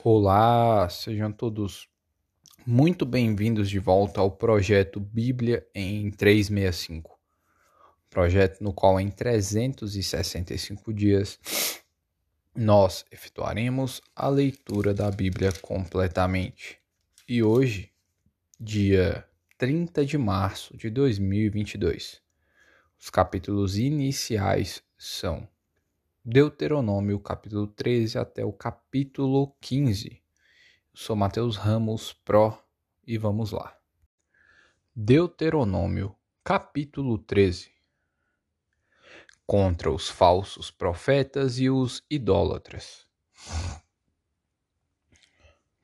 Olá, sejam todos muito bem-vindos de volta ao projeto Bíblia em 365. Projeto no qual em 365 dias nós efetuaremos a leitura da Bíblia completamente. E hoje, dia 30 de março de 2022, os capítulos iniciais são Deuteronômio, capítulo 13 até o capítulo 15. Eu sou Mateus Ramos Pro e vamos lá. Deuteronômio, capítulo 13. Contra os falsos profetas e os idólatras.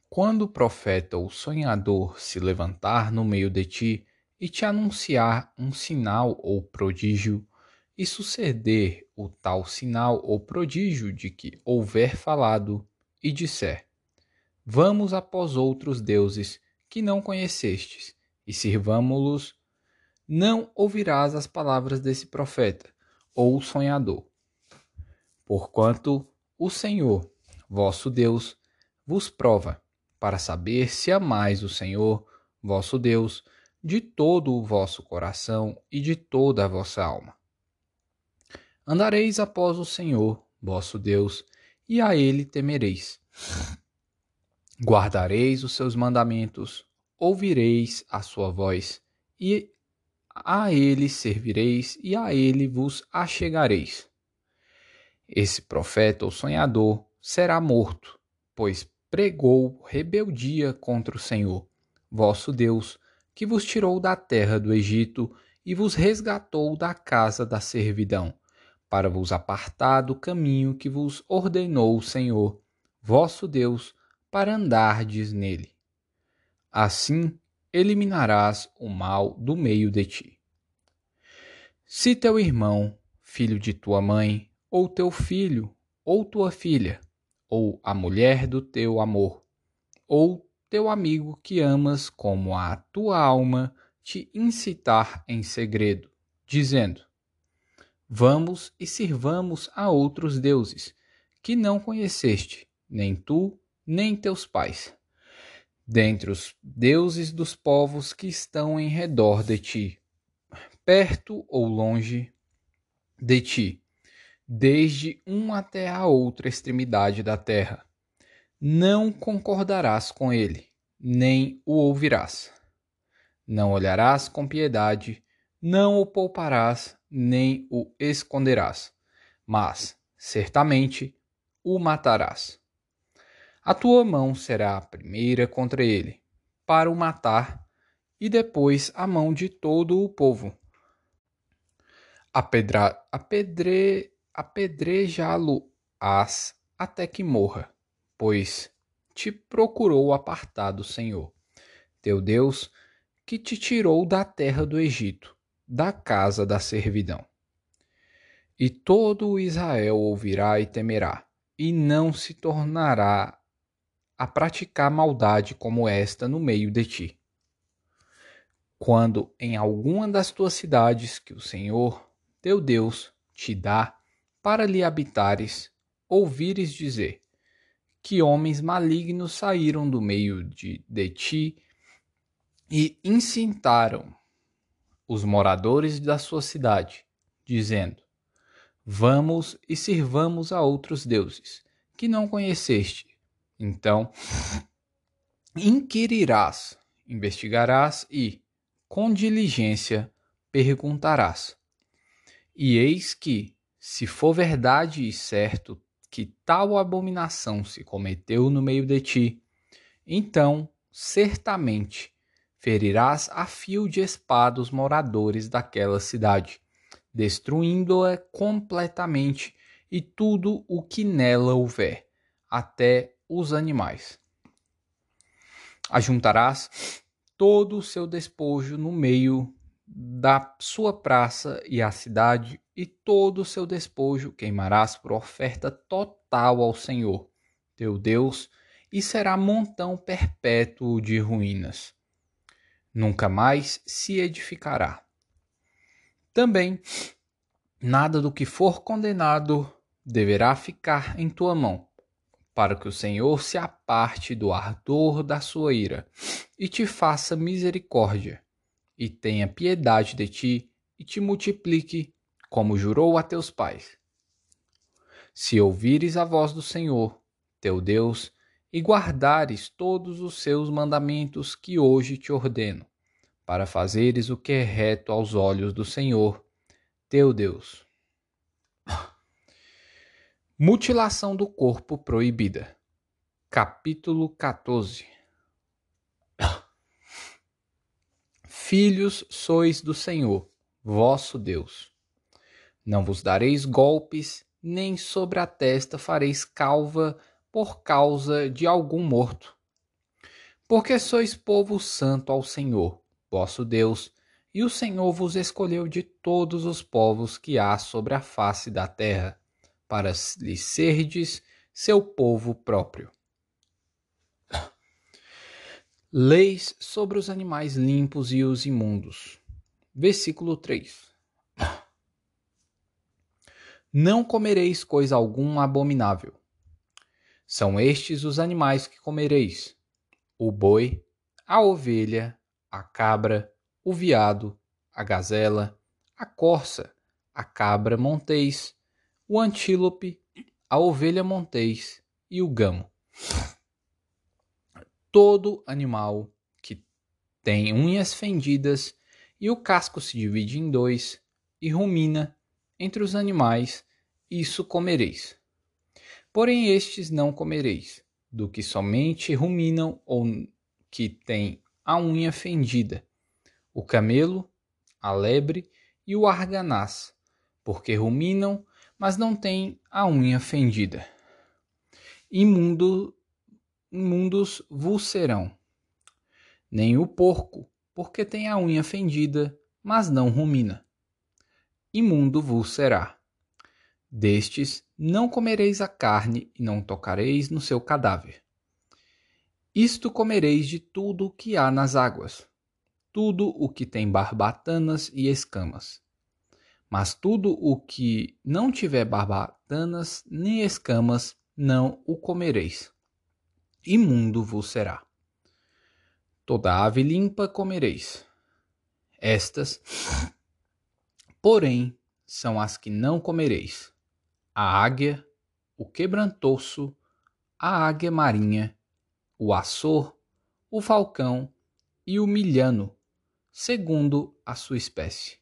Quando o profeta ou sonhador se levantar no meio de ti e te anunciar um sinal ou prodígio, e suceder o tal sinal ou prodígio de que houver falado, e disser: Vamos após outros deuses que não conhecestes, e sirvamo-los, não ouvirás as palavras desse profeta ou sonhador. Porquanto o Senhor, vosso Deus, vos prova, para saber se amais o Senhor, vosso Deus, de todo o vosso coração e de toda a vossa alma. Andareis após o Senhor, vosso Deus, e a ele temereis. Guardareis os seus mandamentos, ouvireis a sua voz, e a ele servireis, e a ele vos achegareis. Esse profeta ou sonhador será morto, pois pregou rebeldia contra o Senhor, vosso Deus, que vos tirou da terra do Egito e vos resgatou da casa da servidão para vos apartar do caminho que vos ordenou o Senhor, vosso Deus, para andardes nele. Assim eliminarás o mal do meio de ti. Se teu irmão, filho de tua mãe, ou teu filho, ou tua filha, ou a mulher do teu amor, ou teu amigo que amas como a tua alma, te incitar em segredo, dizendo: Vamos e sirvamos a outros deuses, que não conheceste, nem tu, nem teus pais, dentre os deuses dos povos que estão em redor de ti, perto ou longe de ti, desde um até a outra extremidade da terra. Não concordarás com ele, nem o ouvirás. Não olharás com piedade, não o pouparás nem o esconderás, mas certamente o matarás. A tua mão será a primeira contra ele, para o matar, e depois a mão de todo o povo. Apedra, apedre, apedrejá-lo-ás até que morra, pois te procurou apartar do Senhor, teu Deus, que te tirou da terra do Egito da casa da servidão. E todo Israel ouvirá e temerá, e não se tornará a praticar maldade como esta no meio de ti. Quando em alguma das tuas cidades que o Senhor, teu Deus, te dá para lhe habitares, ouvires dizer que homens malignos saíram do meio de, de ti e incitaram os moradores da sua cidade, dizendo: Vamos e sirvamos a outros deuses, que não conheceste. Então, inquirirás, investigarás e, com diligência, perguntarás. E eis que, se for verdade e certo que tal abominação se cometeu no meio de ti, então, certamente, ferirás a fio de espada os moradores daquela cidade, destruindo-a completamente e tudo o que nela houver, até os animais. Ajuntarás todo o seu despojo no meio da sua praça e a cidade, e todo o seu despojo queimarás por oferta total ao Senhor, teu Deus, e será montão perpétuo de ruínas nunca mais se edificará. Também, nada do que for condenado deverá ficar em tua mão, para que o Senhor se aparte do ardor da sua ira e te faça misericórdia, e tenha piedade de ti e te multiplique, como jurou a teus pais. Se ouvires a voz do Senhor, teu Deus, e guardares todos os seus mandamentos que hoje te ordeno, para fazeres o que é reto aos olhos do Senhor, teu Deus. Mutilação do corpo proibida. Capítulo 14. Filhos sois do Senhor, vosso Deus. Não vos dareis golpes, nem sobre a testa fareis calva por causa de algum morto. Porque sois povo santo ao Senhor, vosso Deus, e o Senhor vos escolheu de todos os povos que há sobre a face da terra para lhe serdes seu povo próprio. Leis sobre os animais limpos e os imundos. Versículo 3. Não comereis coisa alguma abominável. São estes os animais que comereis: o boi, a ovelha, a cabra, o veado, a gazela, a corça, a cabra montês, o antílope, a ovelha montês e o gamo. Todo animal que tem unhas fendidas e o casco se divide em dois e rumina entre os animais, isso comereis. Porém, estes não comereis, do que somente ruminam ou que tem a unha fendida, o camelo, a lebre e o arganaz, porque ruminam mas não tem a unha fendida. Imundo, imundos vos serão. Nem o porco, porque tem a unha fendida, mas não rumina. Imundo vos será. Destes não comereis a carne e não tocareis no seu cadáver. Isto comereis de tudo o que há nas águas, tudo o que tem barbatanas e escamas mas tudo o que não tiver barbatanas nem escamas, não o comereis. Imundo vos será. Toda ave limpa comereis. Estas, porém, são as que não comereis: a águia, o quebrantoço, a águia marinha, o açor, o falcão e o milhano, segundo a sua espécie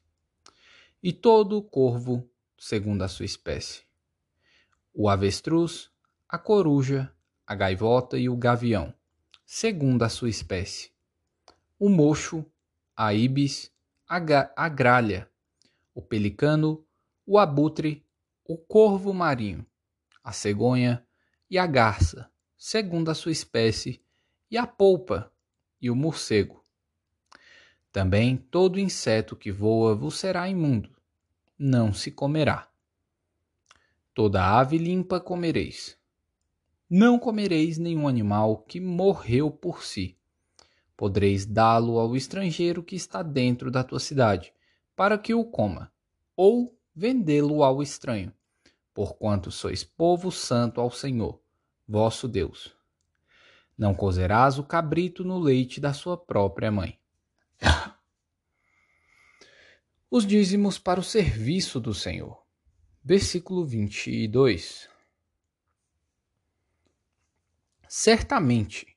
e todo corvo segundo a sua espécie. O avestruz, a coruja, a gaivota e o gavião, segundo a sua espécie. O mocho, a ibis, a, a gralha, o pelicano, o abutre, o corvo marinho, a cegonha e a garça, segundo a sua espécie, e a polpa e o morcego. Também todo inseto que voa vos será imundo não se comerá. Toda ave limpa comereis. Não comereis nenhum animal que morreu por si. Podereis dá-lo ao estrangeiro que está dentro da tua cidade, para que o coma, ou vendê-lo ao estranho, porquanto sois povo santo ao Senhor, vosso Deus. Não cozerás o cabrito no leite da sua própria mãe. os dízimos para o serviço do Senhor. Versículo 22. Certamente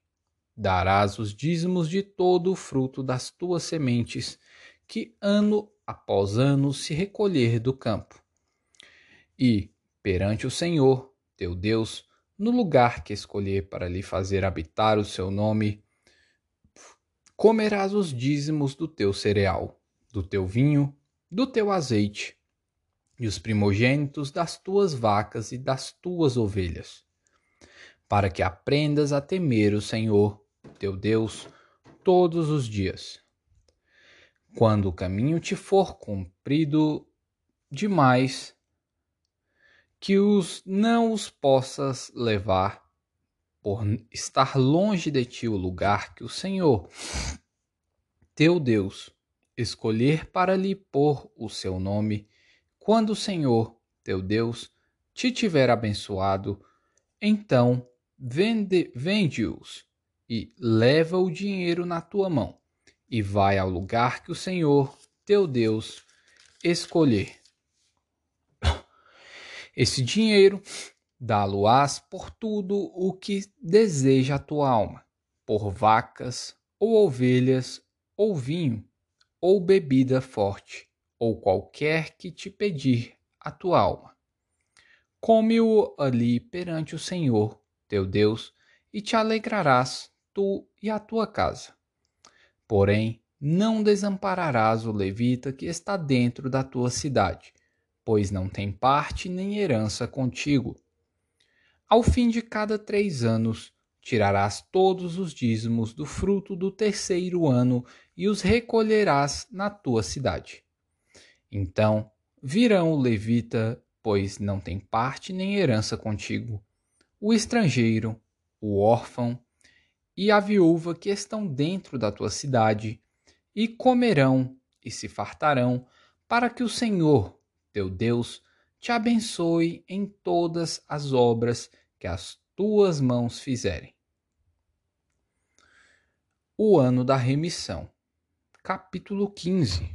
darás os dízimos de todo o fruto das tuas sementes, que ano após ano se recolher do campo. E, perante o Senhor, teu Deus, no lugar que escolher para lhe fazer habitar o seu nome, comerás os dízimos do teu cereal, do teu vinho do teu azeite e os primogênitos das tuas vacas e das tuas ovelhas, para que aprendas a temer o Senhor, teu Deus, todos os dias. Quando o caminho te for comprido demais, que os não os possas levar, por estar longe de ti o lugar que o Senhor, teu Deus, escolher para lhe pôr o seu nome, quando o Senhor, teu Deus, te tiver abençoado, então vende-os e leva o dinheiro na tua mão e vai ao lugar que o Senhor, teu Deus, escolher. Esse dinheiro dá-lo-ás por tudo o que deseja a tua alma, por vacas ou ovelhas ou vinho ou bebida forte, ou qualquer que te pedir a tua alma. Come-o ali perante o Senhor, teu Deus, e te alegrarás, tu e a tua casa. Porém, não desampararás o levita que está dentro da tua cidade, pois não tem parte nem herança contigo. Ao fim de cada três anos, tirarás todos os dízimos do fruto do terceiro ano e os recolherás na tua cidade. Então virão o levita, pois não tem parte nem herança contigo, o estrangeiro, o órfão e a viúva que estão dentro da tua cidade, e comerão e se fartarão, para que o Senhor, teu Deus, te abençoe em todas as obras que as tuas mãos fizerem. O ano da remissão capítulo 15.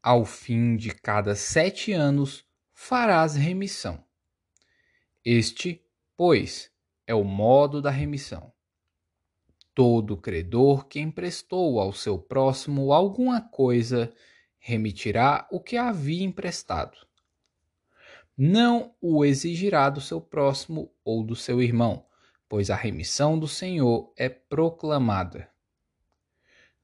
Ao fim de cada sete anos farás remissão. Este, pois, é o modo da remissão. Todo credor que emprestou ao seu próximo alguma coisa remitirá o que havia emprestado. Não o exigirá do seu próximo ou do seu irmão, pois a remissão do Senhor é proclamada.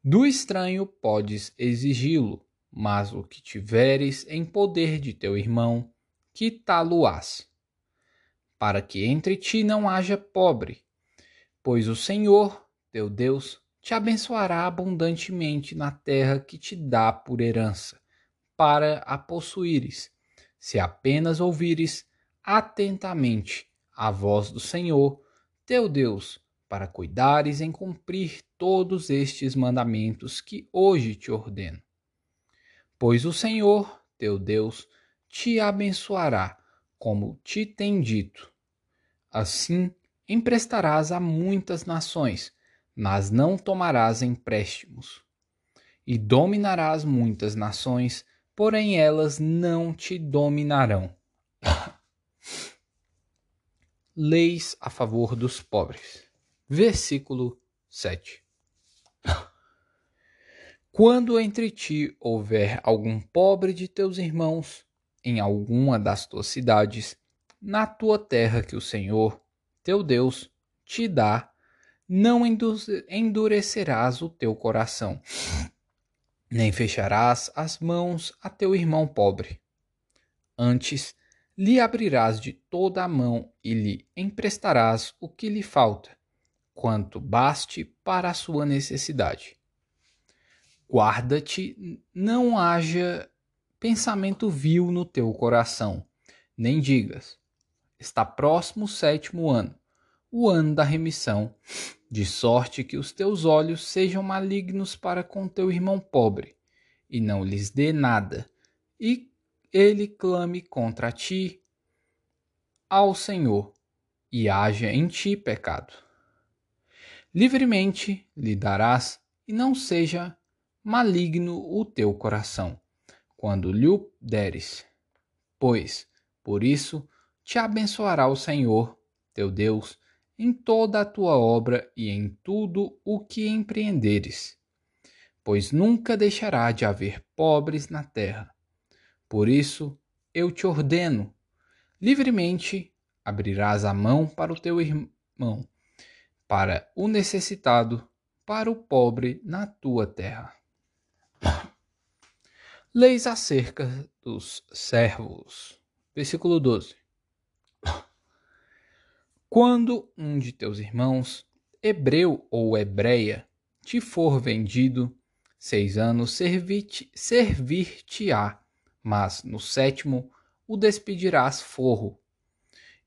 Do estranho podes exigi-lo, mas o que tiveres em poder de teu irmão, quitá-lo-ás, para que entre ti não haja pobre, pois o Senhor, teu Deus, te abençoará abundantemente na terra que te dá por herança, para a possuíres, se apenas ouvires atentamente a voz do Senhor, teu Deus, para cuidares em cumprir todos estes mandamentos que hoje te ordeno. Pois o Senhor, teu Deus, te abençoará, como te tem dito. Assim, emprestarás a muitas nações, mas não tomarás empréstimos. E dominarás muitas nações, porém elas não te dominarão. Leis a favor dos pobres versículo 7. Quando entre ti houver algum pobre de teus irmãos, em alguma das tuas cidades, na tua terra que o Senhor, teu Deus, te dá, não endurecerás o teu coração, nem fecharás as mãos a teu irmão pobre. Antes, lhe abrirás de toda a mão e lhe emprestarás o que lhe falta, quanto baste para a sua necessidade. Guarda-te, não haja pensamento vil no teu coração, nem digas: está próximo o sétimo ano, o ano da remissão, de sorte que os teus olhos sejam malignos para com teu irmão pobre, e não lhes dê nada, e ele clame contra ti ao Senhor, e haja em ti pecado livremente lhe darás, e não seja maligno o teu coração, quando lhe deres. Pois, por isso, te abençoará o Senhor, teu Deus, em toda a tua obra e em tudo o que empreenderes. Pois nunca deixará de haver pobres na terra. Por isso, eu te ordeno, livremente abrirás a mão para o teu irmão para o necessitado, para o pobre na tua terra. Leis acerca dos servos. Versículo 12. Quando um de teus irmãos, hebreu ou hebreia, te for vendido, seis anos servir-te-á, mas no sétimo o despedirás forro.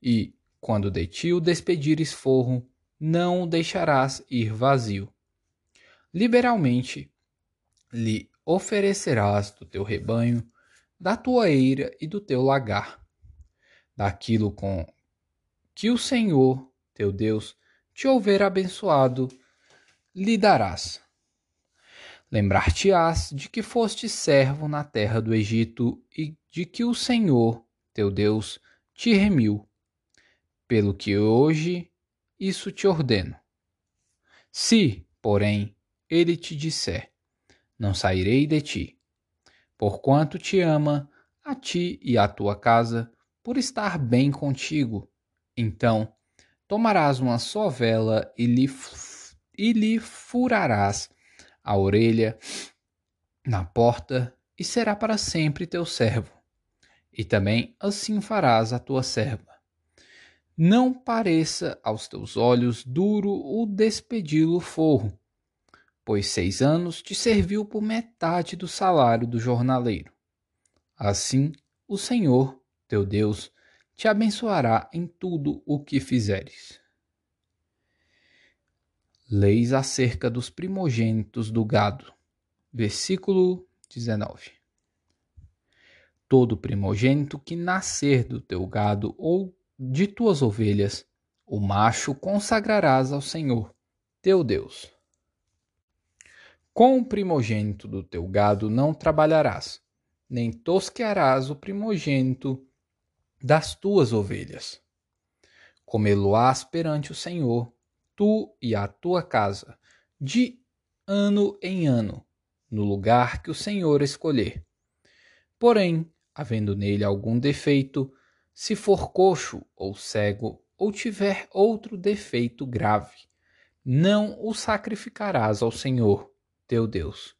E, quando de ti o despedires forro, não o deixarás ir vazio. Liberalmente lhe oferecerás do teu rebanho, da tua eira e do teu lagar, daquilo com que o Senhor, teu Deus, te houver abençoado, lhe darás. Lembrar-te-ás de que foste servo na terra do Egito e de que o Senhor, teu Deus, te remiu. Pelo que hoje isso te ordeno. Se, porém, ele te disser: Não sairei de ti, porquanto te ama, a ti e à tua casa, por estar bem contigo, então tomarás uma só vela e lhe, e lhe furarás a orelha na porta, e será para sempre teu servo. E também assim farás a tua serva. Não pareça aos teus olhos duro o despedi-lo forro, pois seis anos te serviu por metade do salário do jornaleiro. Assim, o Senhor, teu Deus, te abençoará em tudo o que fizeres. Leis acerca dos primogênitos do gado. Versículo 19. Todo primogênito que nascer do teu gado ou de tuas ovelhas, o macho consagrarás ao Senhor, teu Deus. Com o primogênito do teu gado não trabalharás, nem tosquearás o primogênito das tuas ovelhas. Comê-lo-ás perante o Senhor tu e a tua casa, de ano em ano, no lugar que o Senhor escolher. Porém, havendo nele algum defeito, se for coxo ou cego, ou tiver outro defeito grave, não o sacrificarás ao Senhor, teu Deus.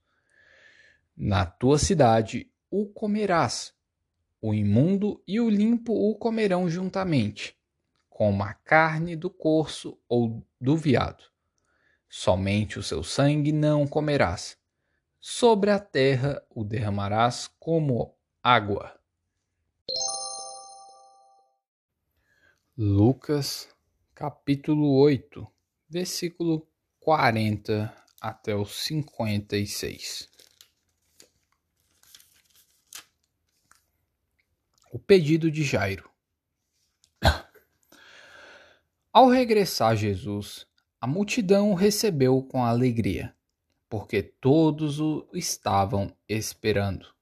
Na tua cidade o comerás, o imundo e o limpo o comerão juntamente como a carne do corso ou do veado. Somente o seu sangue não comerás. Sobre a terra o derramarás como água. Lucas, capítulo 8, versículo 40 até o 56. O pedido de Jairo. Ao regressar Jesus, a multidão o recebeu com alegria, porque todos o estavam esperando.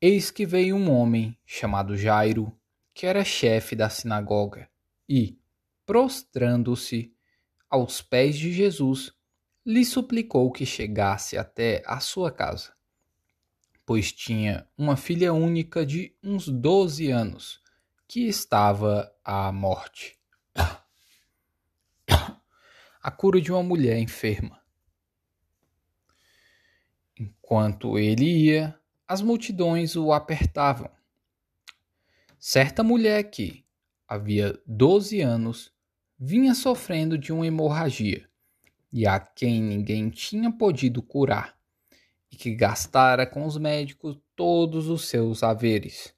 Eis que veio um homem chamado Jairo, que era chefe da sinagoga, e, prostrando-se aos pés de Jesus, lhe suplicou que chegasse até a sua casa, pois tinha uma filha única de uns doze anos que estava à morte. A cura de uma mulher enferma. Enquanto ele ia, as multidões o apertavam. Certa mulher que, havia doze anos, vinha sofrendo de uma hemorragia e a quem ninguém tinha podido curar, e que gastara com os médicos todos os seus haveres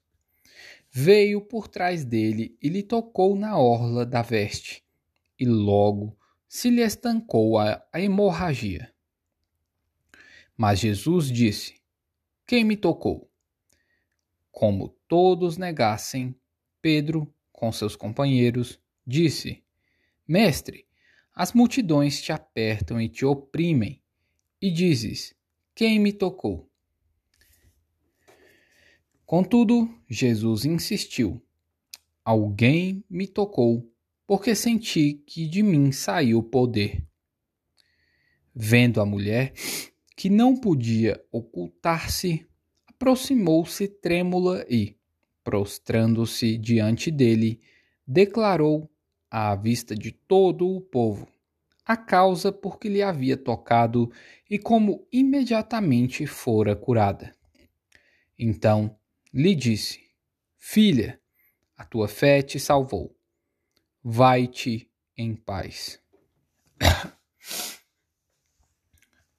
veio por trás dele e lhe tocou na orla da veste, e logo se lhe estancou a, hemorragia. Mas Jesus disse: Quem me tocou? Como todos negassem, Pedro, com seus companheiros, disse: Mestre, as multidões te apertam e te oprimem, e dizes: Quem me tocou? Contudo, Jesus insistiu: Alguém me tocou, porque senti que de mim saiu o poder. Vendo a mulher que não podia ocultar-se, aproximou-se trêmula e, prostrando-se diante dele, declarou à vista de todo o povo a causa por que lhe havia tocado e como imediatamente fora curada. Então lhe disse: Filha, a tua fé te salvou. Vai-te em paz.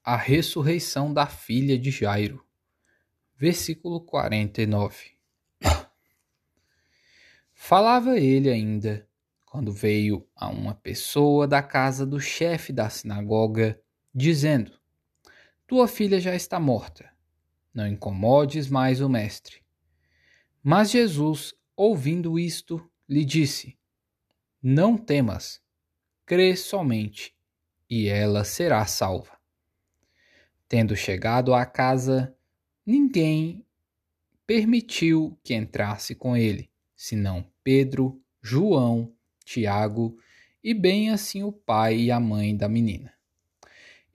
a ressurreição da filha de Jairo. Versículo 49. Falava ele ainda quando veio a uma pessoa da casa do chefe da sinagoga, dizendo: Tua filha já está morta. Não incomodes mais o mestre. Mas Jesus, ouvindo isto, lhe disse: Não temas, crê somente, e ela será salva. Tendo chegado à casa, ninguém permitiu que entrasse com ele, senão Pedro, João, Tiago e bem assim o pai e a mãe da menina.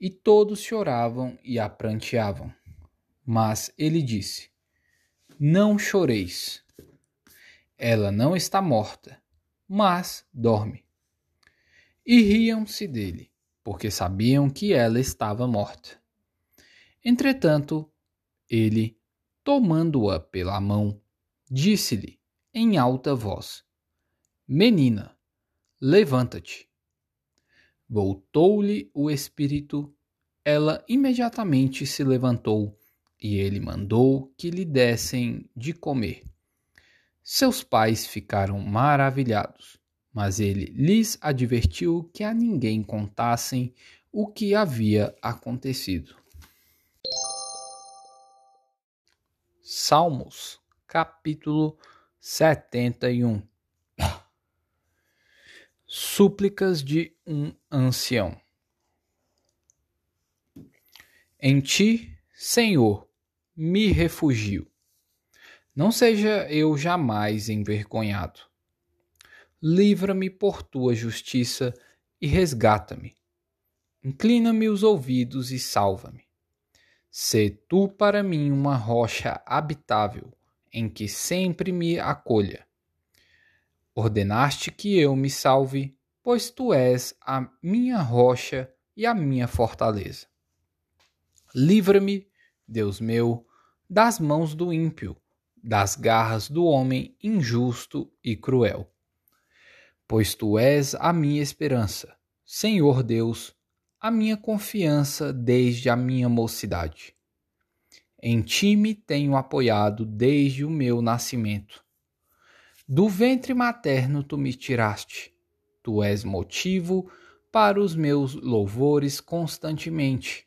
E todos choravam e a pranteavam. Mas ele disse: Não choreis. Ela não está morta, mas dorme. E riam-se dele, porque sabiam que ela estava morta. Entretanto, ele, tomando-a pela mão, disse-lhe em alta voz: Menina, levanta-te. Voltou-lhe o espírito, ela imediatamente se levantou e ele mandou que lhe dessem de comer. Seus pais ficaram maravilhados, mas ele lhes advertiu que a ninguém contassem o que havia acontecido. Salmos, capítulo 71 Súplicas de um ancião. Em ti, Senhor, me refugio. Não seja eu jamais envergonhado. Livra-me por tua justiça e resgata-me. Inclina-me os ouvidos e salva-me. Sê tu para mim uma rocha habitável, em que sempre me acolha. Ordenaste que eu me salve, pois tu és a minha rocha e a minha fortaleza. Livra-me, Deus meu, das mãos do ímpio, das garras do homem injusto e cruel. Pois tu és a minha esperança, Senhor Deus, a minha confiança desde a minha mocidade. Em ti me tenho apoiado desde o meu nascimento. Do ventre materno tu me tiraste. Tu és motivo para os meus louvores constantemente.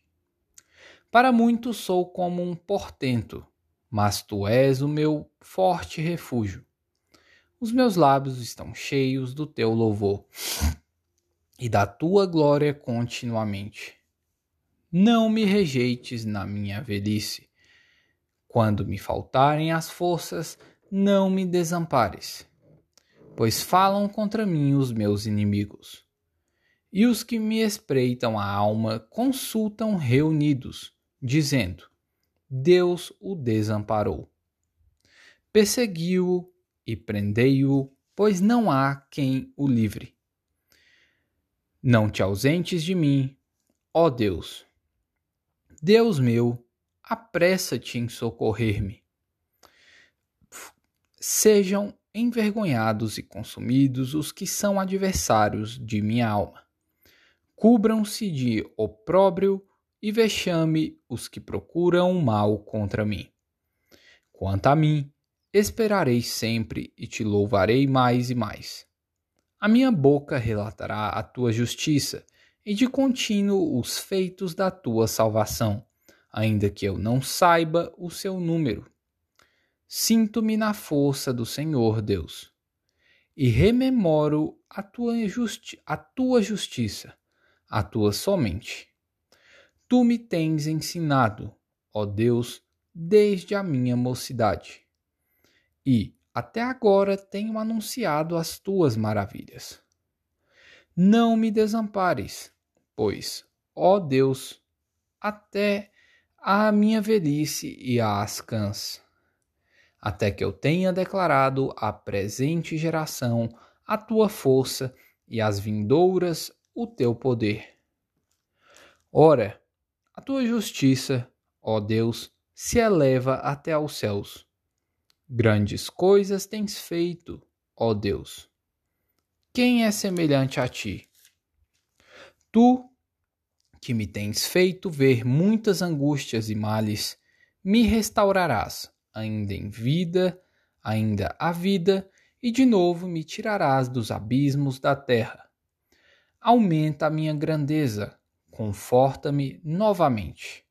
Para muitos sou como um portento, mas tu és o meu forte refúgio. Os meus lábios estão cheios do teu louvor e da tua glória continuamente. Não me rejeites na minha velhice. Quando me faltarem as forças, não me desampares, pois falam contra mim os meus inimigos. E os que me espreitam a alma consultam reunidos, dizendo: Deus o desamparou. Persegui-o e prendei-o, pois não há quem o livre. Não te ausentes de mim, ó Deus. Deus meu, apressa-te em socorrer-me. Sejam envergonhados e consumidos os que são adversários de minha alma. Cubram-se de opróbrio e vexame os que procuram o mal contra mim. Quanto a mim, esperarei sempre e te louvarei mais e mais. A minha boca relatará a tua justiça e de contínuo os feitos da tua salvação, ainda que eu não saiba o seu número. Sinto-me na força do Senhor Deus e rememoro a tua, justi a tua justiça, a tua somente. Tu me tens ensinado, ó Deus, desde a minha mocidade. E, até agora tenho anunciado as tuas maravilhas. Não me desampares, pois, ó Deus, até a minha velhice e as cãs, até que eu tenha declarado à presente geração a tua força e às vindouras o teu poder. Ora, a tua justiça, ó Deus, se eleva até aos céus Grandes coisas tens feito, ó Deus. Quem é semelhante a ti? Tu, que me tens feito ver muitas angústias e males, me restaurarás, ainda em vida, ainda a vida, e de novo me tirarás dos abismos da terra. Aumenta a minha grandeza, conforta-me novamente.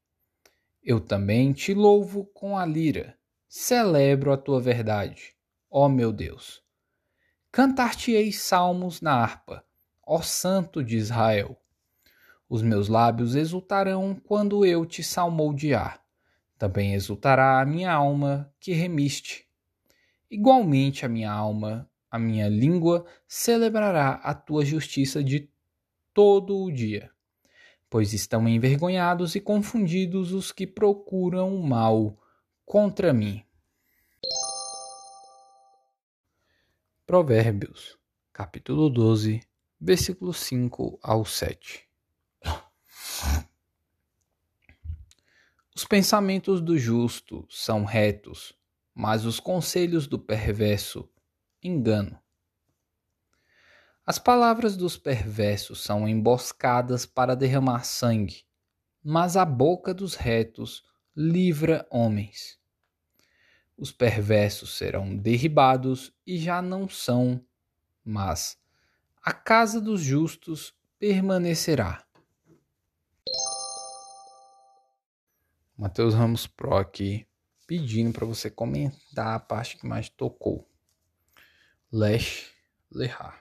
Eu também te louvo com a lira celebro a tua verdade, ó meu Deus. Cantar-te-ei salmos na harpa, ó Santo de Israel. Os meus lábios exultarão quando eu te salmodiar. Também exultará a minha alma que remiste. Igualmente a minha alma, a minha língua celebrará a tua justiça de todo o dia. Pois estão envergonhados e confundidos os que procuram o mal contra mim. Provérbios, capítulo 12, versículos 5 ao 7. Os pensamentos do justo são retos, mas os conselhos do perverso engano. As palavras dos perversos são emboscadas para derramar sangue, mas a boca dos retos livra homens. Os perversos serão derribados e já não são, mas a casa dos justos permanecerá. Matheus Ramos Pro aqui, pedindo para você comentar a parte que mais tocou. Lesh Lehar.